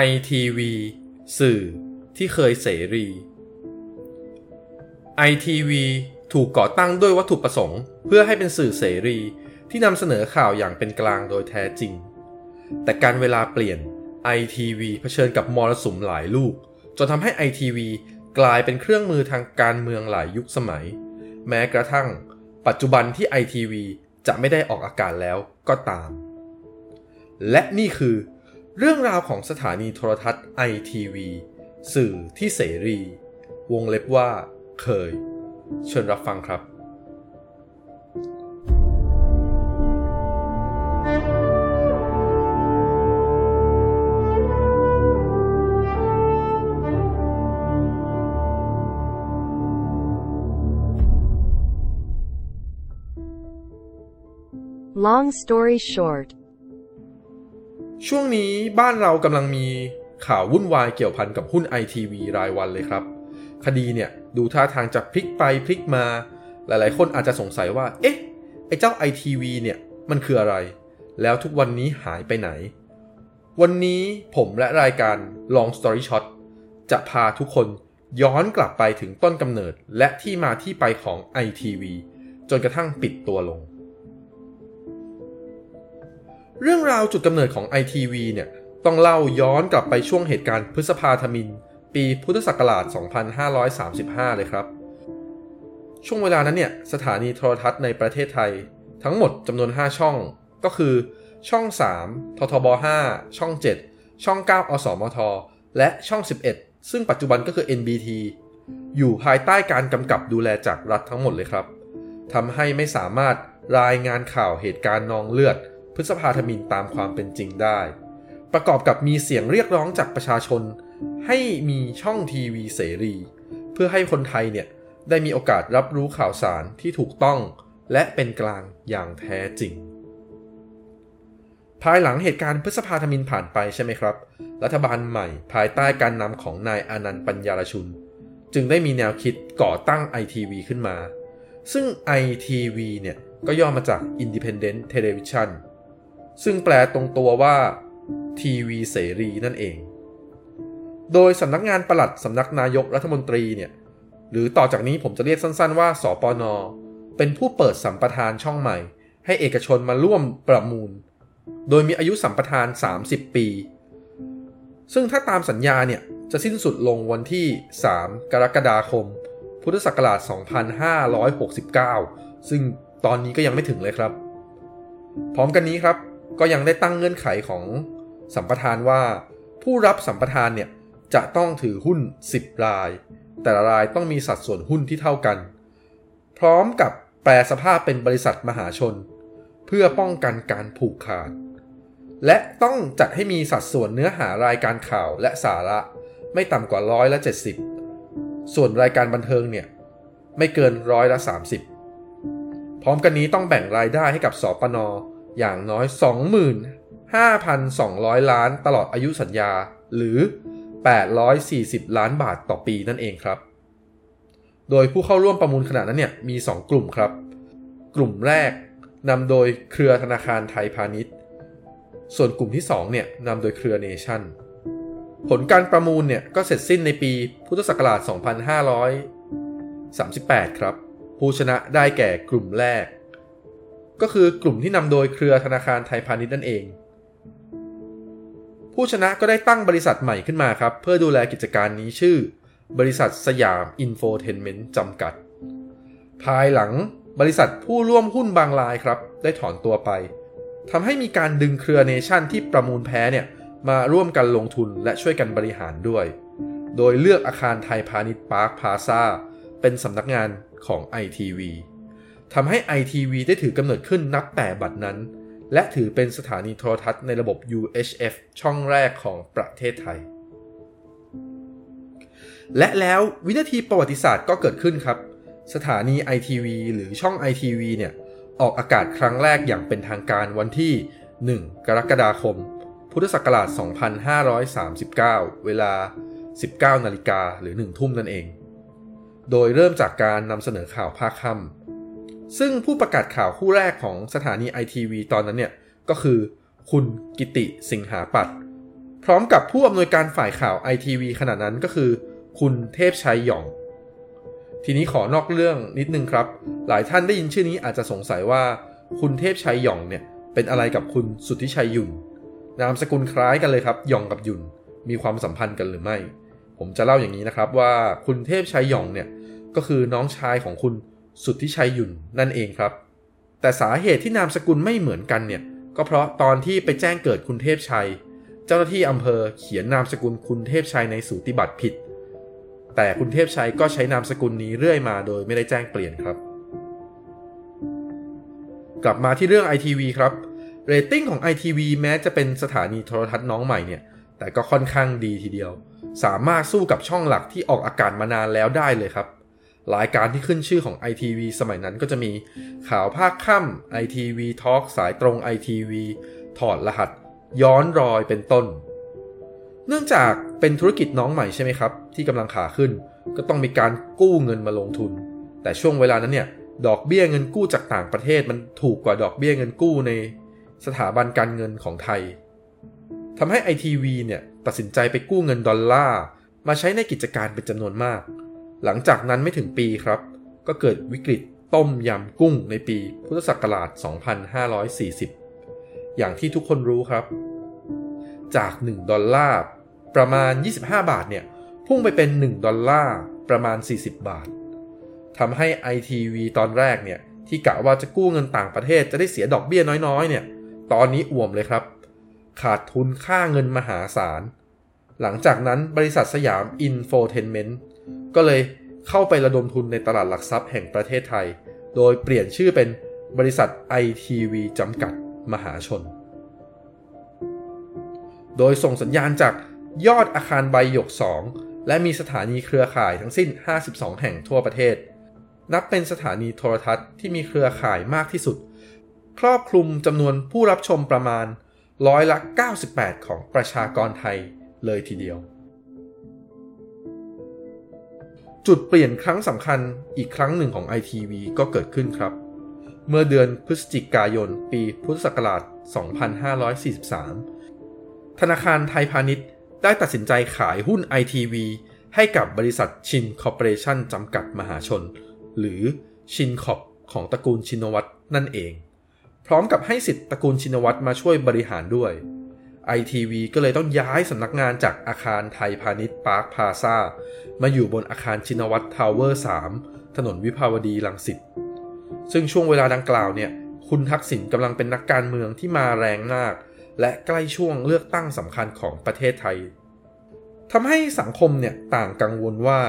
ITV สื่อที่เคยเสรี ITV ถูกก่อตั้งด้วยวัตถุประสงค์ เพื่อให้เป็นสื่อเสรีที่นำเสนอข่าวอย่างเป็นกลางโดยแท้จริง แต่การเวลาเปลี่ยน ITV เผชิญกับมรสุมหลายลูก จนทำให้ ITV กลายเป็นเครื่องมือทางการเมืองหลายยุคสมัย แม้กระทั่ง ปัจจุบันที่ ITV จะไม่ได้ออกอากาศแล้วก็ตาม และนี่คือ เรื่องราวของสถานีโทรทัศน์ ITV สื่อที่เสรี วงเล็บว่า เคย เชิญรับฟังครับ Long story short, ช่วงนี้บ้านเรากำลังมีข่าววุ่นวายเกี่ยวพันกับหุ้น ITV รายวันเลยครับ คดีเนี่ยดูท่าทางจะพลิกไปพลิกมา หลายๆ คนอาจจะสงสัยว่า เอ๊ะ ไอเจ้า ITV เนี่ยมันคืออะไร แล้วทุกวันนี้หายไปไหน วันนี้ผมและรายการ Long Story Short จะพาทุกคนย้อนกลับไปถึงต้นกำเนิดและที่มาที่ไปของ ITV จนกระทั่งปิดตัวลง เรื่องราวจุดกำเนิดของ ITV เนี่ยต้องเล่าย้อนกลับไปช่วงเหตุการณ์พฤษภาธมิน ปีพุทธศักราช 2535 เลยครับ ช่วงเวลานั้นเนี่ยสถานีโทรทัศน์ในประเทศไทย ทั้งหมดจำนวน 5 ช่อง ก็คือช่อง 3 ททบ 5 ช่อง 7 ช่อง 9 อสมท และช่อง 11 ซึ่งปัจจุบันก็คือ NBT อยู่ภายใต้การกำกับดูแลจากรัฐทั้งหมดเลยครับทำให้ไม่สามารถรายงานข่าวเหตุการณ์นองเลือด พฤษภาธมินตามความเป็นจริงได้ ประกอบกับมีเสียงเรียกร้องจากประชาชน ให้มีช่องทีวีเสรี เพื่อให้คนไทยเนี่ยได้มีโอกาสรับรู้ข่าวสารที่ถูกต้อง และเป็นกลางอย่างแท้จริง ภายหลังเหตุการณ์พฤษภาธมินผ่านไปใช่ไหมครับ รัฐบาลใหม่ภายใต้การนำของนายอนันต์ปัญญารชุน จึงได้มีแนวคิดก่อตั้ง ITV ขึ้นมา ซึ่ง ITV เนี่ยก็ย่อมาจาก Independent Television ซึ่งแปลตรงตัวว่า ทีวีเสรีนั่นเอง โดยสำนักงานปลัดสำนักนายกรัฐมนตรีเนี่ย หรือต่อจากนี้ผมจะเรียกสั้นๆว่า สปน เป็นผู้เปิดสัมปทานช่องใหม่ ให้เอกชนมาร่วมประมูล โดยมีอายุสัมปทาน 30 ปี ซึ่งถ้าตามสัญญาเนี่ย จะสิ้นสุดลงวันที่ 3 กรกฎาคม พุทธศักราช 2569 ซึ่งตอนนี้ก็ยังไม่ถึงเลยครับ พร้อมกันนี้ครับ ก็ยังได้ตั้งเงื่อนไขของสัมปทานว่า ผู้รับสัมปทานเนี่ยจะต้องถือหุ้น 10 ราย แต่ละรายต้องมีสัดส่วนหุ้นที่เท่ากัน พร้อมกับแปลสภาพเป็นบริษัทมหาชน เพื่อป้องกันการผูกขาด และต้องจัดให้มีสัดส่วนเนื้อหารายการข่าวและสาระ ไม่ต่ำกว่าร้อยละ 70 ส่วนรายการบันเทิงเนี่ย ไม่เกินร้อยละ 30 พร้อมกันนี้ต้องแบ่งรายได้ให้กับสปน อย่างน้อย 25,200 ล้านตลอดอายุสัญญาหรือ 840 ล้านบาทต่อปีนั่นเองครับ โดยผู้เข้าร่วมประมูลขนาดนั้นเนี่ยมี 2 กลุ่มครับ กลุ่มแรกนำโดยเครือธนาคารไทยพาณิชย์ ส่วนกลุ่มที่2เนี่ยนำโดยเครือเนชั่น ผลการประมูลเนี่ยก็เสร็จสิ้นในปีพุทธศักราช 2538 ครับ ผู้ชนะได้แก่กลุ่มแรก ก็คือกลุ่มที่นำโดยเครือธนาคารไทยพาณิชย์นั่นเอง ผู้ชนะก็ได้ตั้งบริษัทใหม่ขึ้นมาครับ เพื่อดูแลกิจการนี้ชื่อ บริษัทสยามอินโฟเทนเมนต์จำกัด ภายหลังบริษัทผู้ร่วมหุ้นบางรายครับ ได้ถอนตัวไปทำให้มีการดึงเครือเนชั่นที่ประมูลแพ้เนี่ยมาร่วมกันลงทุนและช่วยกันบริหารด้วย โดยเลือกอาคารไทยพาณิชย์ปาร์คพลาซ่าเป็นสำนักงานของ ITV ทำให้ ITV ได้ถือกำเนิดขึ้นนับแต่บัดนั้น และถือเป็นสถานีโทรทัศน์ในระบบ UHF ช่องแรกของประเทศไทย และแล้ววินาทีประวัติศาสตร์ก็เกิดขึ้นครับ สถานี ITV หรือช่อง ITV เนี่ยออกอากาศครั้งแรกอย่างเป็นทางการวันที่ 1 กรกฎาคม พุทธศักราช 2539 เวลา 19นาฬิกาหรือ 1 ทุ่มนั่นเอง โดยเริ่มจากการนำเสนอข่าวภาคค่ำ ซึ่งผู้ประกาศข่าวคู่แรกของสถานี ITV ตอนนั้นเนี่ยก็คือคุณกิติสิงหาปัตพร้อมกับผู้อำนวยการฝ่ายข่าวไอทีวีขณะนั้นก็คือ คุณเทพชัยหยอง ทีนี้ขอนอกเรื่องนิดนึงครับ หลายท่านได้ยินชื่อนี้อาจจะสงสัยว่า คุณเทพชัยหยองเนี่ยเป็นอะไรกับคุณสุทธิชัยยุนนามสกุลคล้ายกันเลยครับหยองกับยุนมีความสัมพันธ์กันหรือไม่ ผมจะเล่าอย่างนี้นะครับว่าคุณเทพชัยหยองเนี่ยก็คือน้องชายของคุณ สุทธิชัยหยุ่นนั่นเองครับ แต่สาเหตุที่นามสกุลไม่เหมือนกันเนี่ย ก็เพราะตอนที่ไปแจ้งเกิดคุณเทพชัย เจ้าหน้าที่อำเภอเขียนนามสกุลคุณเทพชัยในสูติบัตรผิด แต่คุณเทพชัยก็ใช้นามสกุลนี้เรื่อยมาโดยไม่ได้แจ้งเปลี่ยนครับ กลับมาที่เรื่อง ITV ครับเรตติ้งของ ITV แม้จะเป็นสถานีโทรทัศน์น้องใหม่เนี่ย แต่ก็ค่อนข้างดีทีเดียว สามารถสู้กับช่องหลักที่ออกอากาศมานานแล้วได้เลยครับ รายการที่ขึ้นชื่อของ ITV สมัยนั้นก็จะมีข่าวภาคค่ำ ITV Talk สายตรง ITV ถอดรหัส ย้อนรอยเป็นต้น เนื่องจากเป็นธุรกิจน้องใหม่ใช่ไหมครับ ที่กำลังขาขึ้น ก็ต้องมีการกู้เงินมาลงทุน แต่ช่วงเวลานั้นเนี่ย ดอกเบี้ยเงินกู้จากต่างประเทศมันถูกกว่าดอกเบี้ยเงินกู้ในสถาบันการเงินของไทยทำให้ ITV เนี่ยตัดสินใจไปกู้เงินดอลลาร์มาใช้ในกิจการเป็นจำนวนมาก หลังจากนั้นไม่ถึงปีครับ ก็เกิดวิกฤตต้มยำกุ้งในปีพุทธศักราช 2540 อย่างที่ทุกคนรู้ครับ จาก 1 ดอลลาร์ประมาณ 25 บาทเนี่ย พุ่งไปเป็น 1 ดอลลาร์ประมาณ 40 บาททำให้ ITV ตอนแรกเนี่ย ที่กะว่าจะกู้เงินต่างประเทศจะได้เสียดอกเบี้ยน้อยๆ เนี่ย ตอนนี้อ่วมเลยครับ ขาดทุนค่าเงินมหาศาล หลังจากนั้นบริษัทสยามอินโฟเทนเมนต์ ก็เลยเข้าไประดมทุนในตลาดหลักทรัพย์แห่งประเทศไทย โดยเปลี่ยนชื่อเป็นบริษัท ITV จำกัดมหาชน โดยส่งสัญญาณจากยอดอาคารใบหยก 2 และมีสถานีเครือข่ายทั้งสิ้น 52 แห่งทั่วประเทศ นับเป็นสถานีโทรทัศน์ที่มีเครือข่ายมากที่สุด ครอบคลุมจำนวนผู้รับชมประมาณร้อยละ 98 ของประชากรไทยเลยทีเดียว จุดเปลี่ยนครั้งสำคัญอีกครั้งหนึ่งของ ITV ก็เกิดขึ้นครับ เมื่อเดือนพฤศจิกายน ปีพุทธศักราช 2543 ธนาคารไทยพาณิชย์ได้ตัดสินใจขายหุ้น ITV ให้กับบริษัทชินคอร์ปอเรชั่นจำกัดมหาชน หรือชินคอร์ปของตระกูลชินวัตรนั่นเอง พร้อมกับให้สิทธิ์ตระกูลชินวัตรมาช่วยบริหารด้วย ITV ก็เลยต้องย้ายสำนักงานจากอาคารไทยพาณิชย์ปาร์คพลาซ่ามาอยู่บนอาคารชินวัตรทาวเวอร์ 3 ถนนวิภาวดีรังสิต ซึ่งช่วงเวลาดังกล่าวเนี่ย คุณทักษิณกำลังเป็นนักการเมืองที่มาแรงมาก และใกล้ช่วงเลือกตั้งสำคัญของประเทศไทย ทำให้สังคมเนี่ยต่างกังวลว่า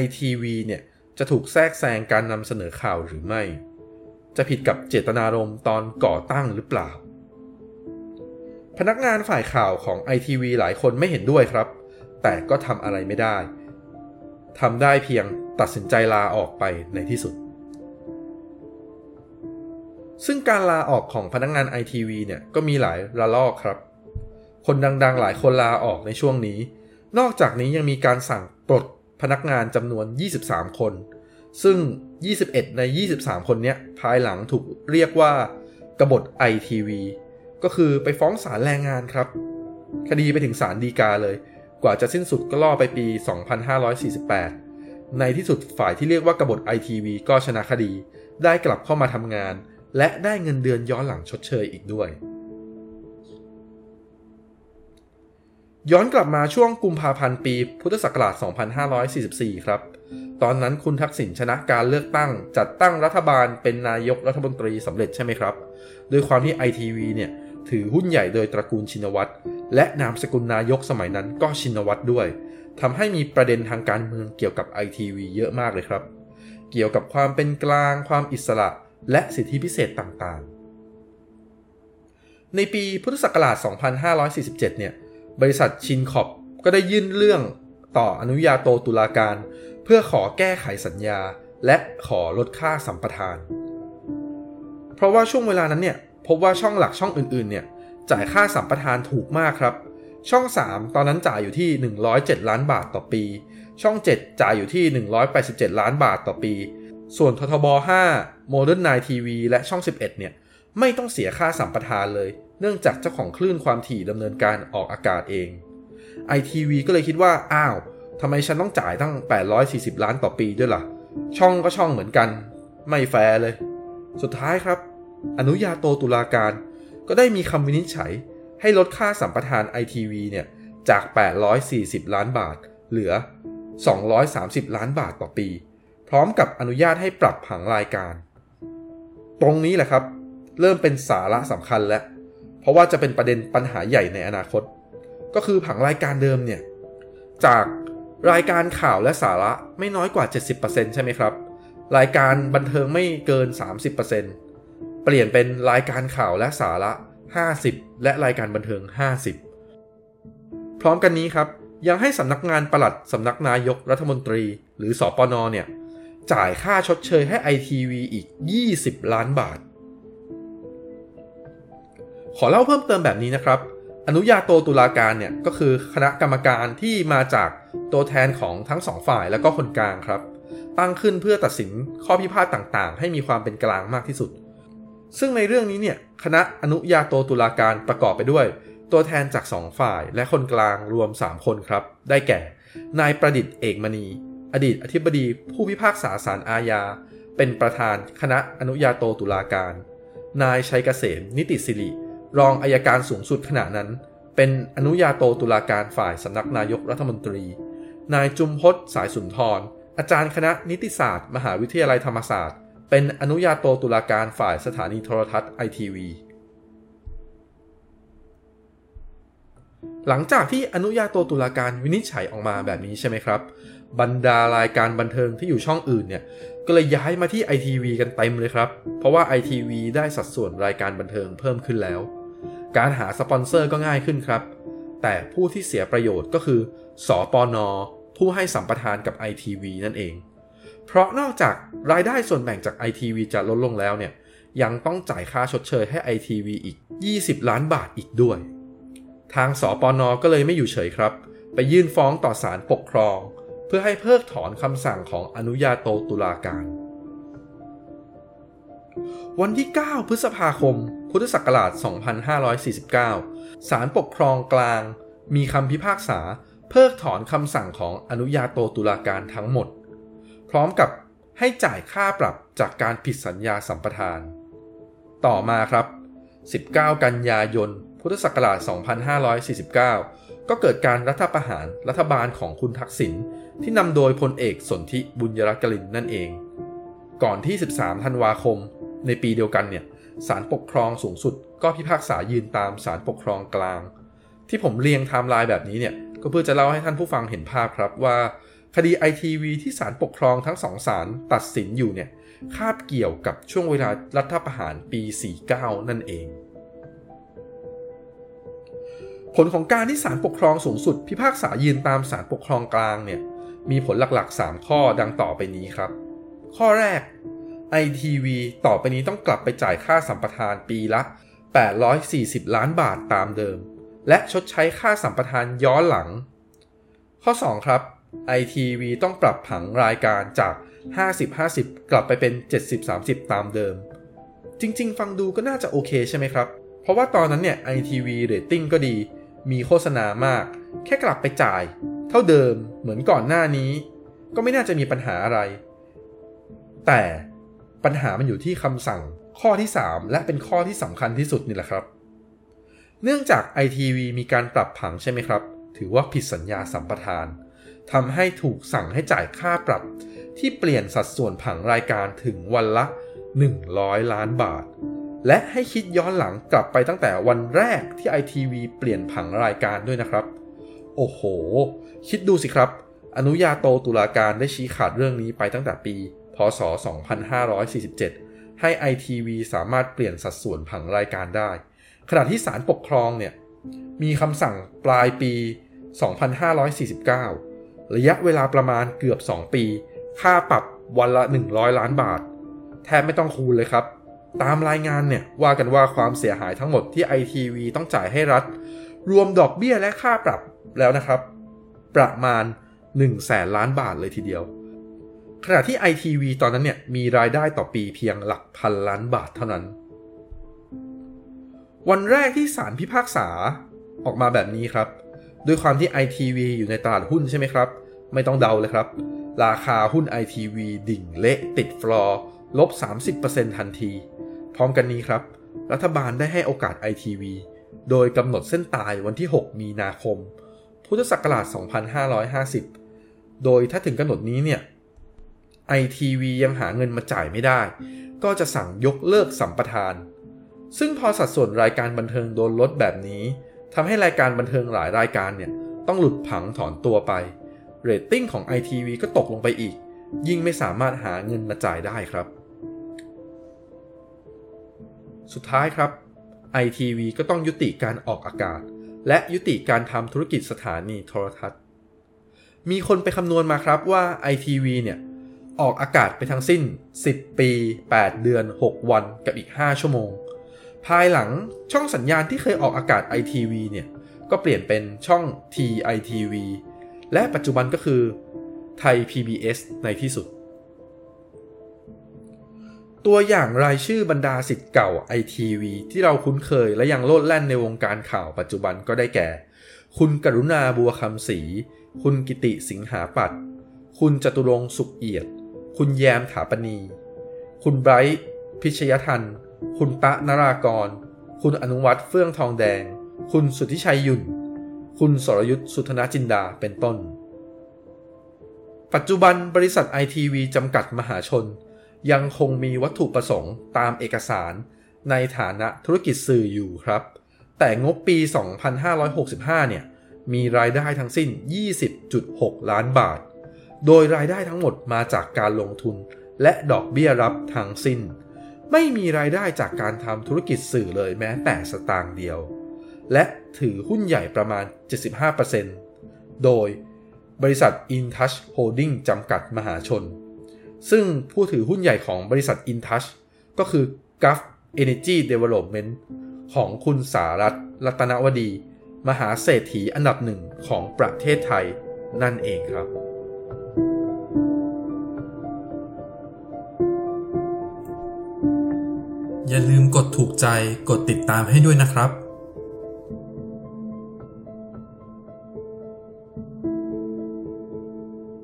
ITV เนี่ยจะถูกแทรกแซงการนำเสนอข่าวหรือไม่ จะผิดกับเจตนารมณ์ตอนก่อตั้งหรือเปล่า พนักงานฝ่ายข่าวของ ITV หลายคนไม่เห็นด้วยครับ แต่ก็ทำอะไรไม่ได้ทำได้เพียงตัดสินใจลาออกไปในที่สุด ซึ่งการลาออกของพนักงงาน ITV เนี่ยก็มีหลายระลอกครับ คนดังๆ หลายคนลาออกในช่วงนี้ นอกจากนี้ยังมีการสั่งปลดพนักงานจำนวน 23 คน ซึ่ง 21 ใน 23 คนนี้ภายหลังถูกเรียกว่ากบฏ ITV ก็คือไปฟ้องศาลแรงงานครับ คดีไปถึงศาลฎีกาเลย กว่าจะสิ้นสุดก็ล่อไปปี 2548 ในที่สุดฝ่ายที่เรียกว่ากบฏ ITV ก็ชนะคดี ได้กลับเข้ามาทำงาน และได้เงินเดือนย้อนหลังชดเชยอีกด้วย ย้อนกลับมาช่วงกุมภาพันธ์ปีพุทธศักราช 2544 ครับตอนนั้นคุณทักษิณชนะการเลือกตั้ง จัดตั้งรัฐบาลเป็นนายกรัฐมนตรีสำเร็จใช่ไหมครับด้วยความที่ไอทีวีเนี่ย ถือหุ้นใหญ่โดยตระกูลชินวัตรและนามสกุลนายกสมัยนั้นก็ชินวัตรด้วยทำให้มีประเด็นทางการเมืองเกี่ยวกับไอทีวีเยอะมากเลยครับ เกี่ยวกับความเป็นกลาง ความอิสระ และสิทธิพิเศษต่างๆ ในปีพุทธศักราช 2547 เนี่ย บริษัทชินคอปก็ได้ยื่นเรื่องต่ออนุญาโตตุลาการ เพื่อขอแก้ไขสัญญา และขอลดค่าสัมปทาน เพราะว่าช่วงเวลานั้นเนี่ย พบว่าช่องหลักช่องอื่นๆเนี่ยจ่ายค่าสัมปทานถูกมากครับ ช่อง 3 ตอนนั้นจ่ายอยู่ที่ 107 ล้านบาทต่อปี ช่อง 7 จ่ายอยู่ที่ 187 ล้านบาทต่อปี ส่วนททบ 5 Modern Night TV และช่อง 11 เนี่ยไม่ต้องเสียค่าสัมปทานเลย เนื่องจากเจ้าของคลื่นความถี่ดำเนินการออกอากาศเอง ITV ก็เลยคิดว่า อ้าวทำไมฉันต้องจ่ายตั้ง 840 ล้านต่อปีด้วยล่ะ ช่องก็ช่องเหมือนกัน ไม่แฟร์เลย สุดท้ายครับ อนุญาโตตุลาการ ก็ได้มีคำวินิจฉัย ให้ลดค่าสัมปทาน ITV เนี่ยจาก 840 ล้านบาท เหลือ 230 ล้านบาทต่อปี พร้อมกับอนุญาตให้ปรับผังรายการ ตรงนี้แหละครับ เริ่มเป็นสาระสำคัญแล้ว เพราะว่าจะเป็นประเด็นปัญหาใหญ่ในอนาคต ก็คือผังรายการเดิมเนี่ย จากรายการข่าวและสาระไม่น้อยกว่า 70%ใช่ไหมครับ รายการบันเทิงไม่เกิน 30% เปลี่ยนเป็นรายการข่าวและสาระ 50 และรายการบันเทิง 50 พร้อมกันนี้ครับ ยังให้สำนักงานปลัดสำนักนายกรัฐมนตรี หรือสอปนเนี่ย จ่ายค่าชดเชยให้ ITV อีก 20 ล้านบาท ขอเล่าเพิ่มเติมแบบนี้นะครับ อนุญาโตตุลาการเนี่ย ก็คือคณะกรรมการที่มาจากตัวแทนของทั้งสองฝ่ายและก็คนกลางครับ ตั้งขึ้นเพื่อตัดสินข้อพิพาทต่างๆ ให้มีความเป็นกลางมากที่สุด ซึ่งในเรื่องนี้เนี่ยคณะอนุญาโตตุลาการประกอบไปด้วย ตัวแทนจากสองฝ่ายและคนกลางรวม 3 คนครับ ได้แก่ นายประดิษฐ์เอกมณี อดีตอธิบดีผู้พิพากษาศาลอาญา เป็นประธานคณะอนุญาโตตุลาการ นายชัยเกษมนิติสิริ รองอายการสูงสุดขณะนั้น เป็นอนุญาโตตุลาการฝ่ายสำนักนายกรัฐมนตรี นายจุมพศสายสุนทร อาจารย์คณะนิติศาสตร์ มหาวิทยาลัยธรรมศาสตร์ เป็นอนุญาโตตุลาการฝ่ายสถานีโทรทัศน์ไอทีวีหลังจากที่อนุญาโตตุลาการวินิจฉัยออกมาแบบนี้ใช่ไหมครับ บรรดารายการบันเทิงที่อยู่ช่องอื่นเนี่ย ก็เลยย้ายมาที่ ITV กันเต็มเลยครับ เพราะว่า ITV ได้สัดส่วนรายการบันเทิงเพิ่มขึ้นแล้ว การหาสปอนเซอร์ก็ง่ายขึ้นครับ แต่ผู้ที่เสียประโยชน์ก็คือสปนผู้ให้สัมปทานกับ ITV นั่นเอง เพราะนอกจากรายได้ส่วนแบ่งจาก ITV จะลดลงแล้วเนี่ย ยังต้องจ่ายค่าชดเชยให้ ITV อีก 20 ล้านบาทอีกด้วย ทางสปนก็เลยไม่อยู่เฉยครับ ไปยื่นฟ้องต่อศาลปกครอง เพื่อให้เพิกถอนคำสั่งของอนุญาโตตุลาการ วันที่ 9 พฤษภาคม พุทธศักราช 2549 ศาลปกครองกลาง มีคำพิพากษา เพิกถอนคำสั่งของอนุญาโตตุลาการทั้งหมด พร้อมกับให้จ่ายค่าปรับจากการผิดสัญญาสัมปทาน ต่อมาครับ 19 กันยายน พุทธศักราช 2549 ก็เกิดการรัฐประหารรัฐบาลของคุณทักษิณที่นำโดยพลเอกสนธิบุญยรัตกลินนั่นเอง ก่อนที่ 13 ธันวาคม ในปีเดียวกันเนี่ยศาลปกครองสูงสุด ก็พิพากษายืนตามศาลปกครองกลาง ที่ผมเรียงไทม์ไลน์แบบนี้เนี่ยก็เพื่อจะเล่าให้ท่านผู้ฟังเห็นภาพครับว่า คดี ITV ที่ศาลปกครองทั้งสองศาลตัดสินอยู่เนี่ยคาบเกี่ยวกับช่วงเวลารัฐประหารปี 49 นั่นเอง ผลของการที่ศาลปกครองสูงสุด พิพากษายืนตามศาลปกครองกลางเนี่ยมีผลหลักๆ 3 ข้อดังต่อไปนี้ครับ ข้อแรก ITV ต่อไปนี้ต้องกลับไปจ่ายค่าสัมปทานปีละ 840 ล้านบาทตามเดิม และชดใช้ค่าสัมปทานย้อนหลัง ข้อ 2 ครับ ITV ต้องปรับผังรายการจาก 50-50 กลับไปเป็น 70-30 ตามเดิม จริง ๆ ฟังดูก็น่าจะโอเคใช่ไหมครับ เพราะว่าตอนนั้นเนี่ย ITV เรตติ้งก็ดี มีโฆษณามาก แค่กลับไปจ่าย เท่าเดิมเหมือนก่อนหน้านี้ ก็ไม่น่าจะมีปัญหาอะไร แต่ปัญหามันอยู่ที่คำสั่งข้อที่ 3 และเป็นข้อที่สำคัญที่สุดนี่แหละครับ เนื่องจาก ITV มีการปรับผังใช่ไหมครับ ถือว่าผิดสัญญาสัมปทาน ทำให้ถูกสั่งให้จ่ายค่าปรับ ที่เปลี่ยนสัดส่วนผังรายการถึงวันละ 100 ล้านบาท และให้คิดย้อนหลังกลับไปตั้งแต่วันแรกที่ ITV เปลี่ยนผังรายการด้วยนะครับ โอ้โห คิดดูสิครับ อนุญาโตตุลาการได้ชี้ขาดเรื่องนี้ไปตั้งแต่ปี พศ 2547 ให้ ITV สามารถเปลี่ยนสัดส่วนผังรายการได้ ขณะที่ศาลปกครองเนี่ยมีคำสั่งปลายปี 2549 ระยะเวลาประมาณเกือบ 2 ปี ค่าปรับวันละ 100 ล้านบาท แทบไม่ต้องคูณเลยครับ ตามรายงานเนี่ยว่ากันว่าความเสียหายทั้งหมดที่ ITV ต้องจ่ายให้รัฐ รวมดอกเบี้ยและค่าปรับแล้วนะครับ ประมาณ1แสนล้านบาทเลยทีเดียว ขณะที่ ITV ตอนนั้นเนี่ยมีรายได้ต่อปีเพียงหลักพันล้านบาทเท่านั้น วันแรกที่ศาลพิพากษาออกมาแบบนี้ครับ ด้วยความที่ ITV อยู่ในตลาดหุ้นใช่ไหมครับ ไม่ต้องเดาเลยครับ ราคาหุ้น ITV ดิ่งเละติดฟลอร์ลบ 30%ทันที พร้อมกันนี้ครับ รัฐบาลได้ให้โอกาส ITV โดยกำหนดเส้นตายวันที่ 6 มีนาคม พุทธศักราช 2550 โดยถ้าถึงกำหนดนี้เนี่ย ITV ยังหาเงินมาจ่ายไม่ได้ ก็จะสั่งยกเลิกสัมปทาน ซึ่งพอสัดส่วนรายการบันเทิงโดนลดแบบนี้ ทำให้รายการบันเทิงหลายรายการเนี่ยต้องหลุดผังถอนตัวไป เรตติ้งของ ITV ก็ตกลงไปอีก ยิ่งไม่สามารถหาเงินมาจ่ายได้ครับ สุดท้ายครับ ITV ก็ต้องยุติการออกอากาศ และยุติการทำธุรกิจสถานีโทรทัศน์ มีคนไปคำนวณมาครับว่า ITV เนี่ยออกอากาศไปทั้งสิ้น 10 ปี 8 เดือน 6 วันกับอีก 5 ชั่วโมง ภายหลังช่องสัญญาณที่เคยออกอากาศ ITV เนี่ย ก็เปลี่ยนเป็นช่อง TITV และปัจจุบันก็คือไทย PBS ในที่สุด ตัวอย่างรายชื่อบรรดาสิทธิ์เก่า ITV ที่เราคุ้นเคยและยังโลดแล่นในวงการข่าวปัจจุบันก็ได้แก่ คุณกรุณาบัวคำศรีคุณกิติสิงหาปัตคุณจตุรงสุขเอียด คุณแยมถาปณี คุณไบรท์พิชยทัน คุณตะนารากร คุณอนุวัตรเฟื่องทองแดง คุณสุทธิชัยยุ่น คุณสรยุทธสุธนาจินดาเป็นต้น ปัจจุบันบริษัท ITV จำกัดมหาชน ยังคงมีวัตถุประสงค์ตามเอกสารในฐานะธุรกิจสื่ออยู่ครับ แต่งบปี 2565 เนี่ย มีรายได้ทั้งสิ้น 20.6 ล้านบาท โดยรายได้ทั้งหมดมาจากการลงทุนและดอกเบี้ยรับทั้งสิ้น ไม่มีรายได้จากการทำธุรกิจสื่อเลยแม้แต่สตางค์เดียว และถือหุ้นใหญ่ประมาณ 75%โดยบริษัท InTouch Holding จำกัดมหาชน ซึ่งผู้ถือหุ้นใหญ่ของบริษัท InTouch ก็คือ Gulf Energy Development ของคุณสารัตรัตนวดี มหาเศรษฐีอันดับหนึ่งของประเทศไทยนั่นเองครับ อย่าลืมกดถูกใจ กดติดตามให้ด้วยนะครับ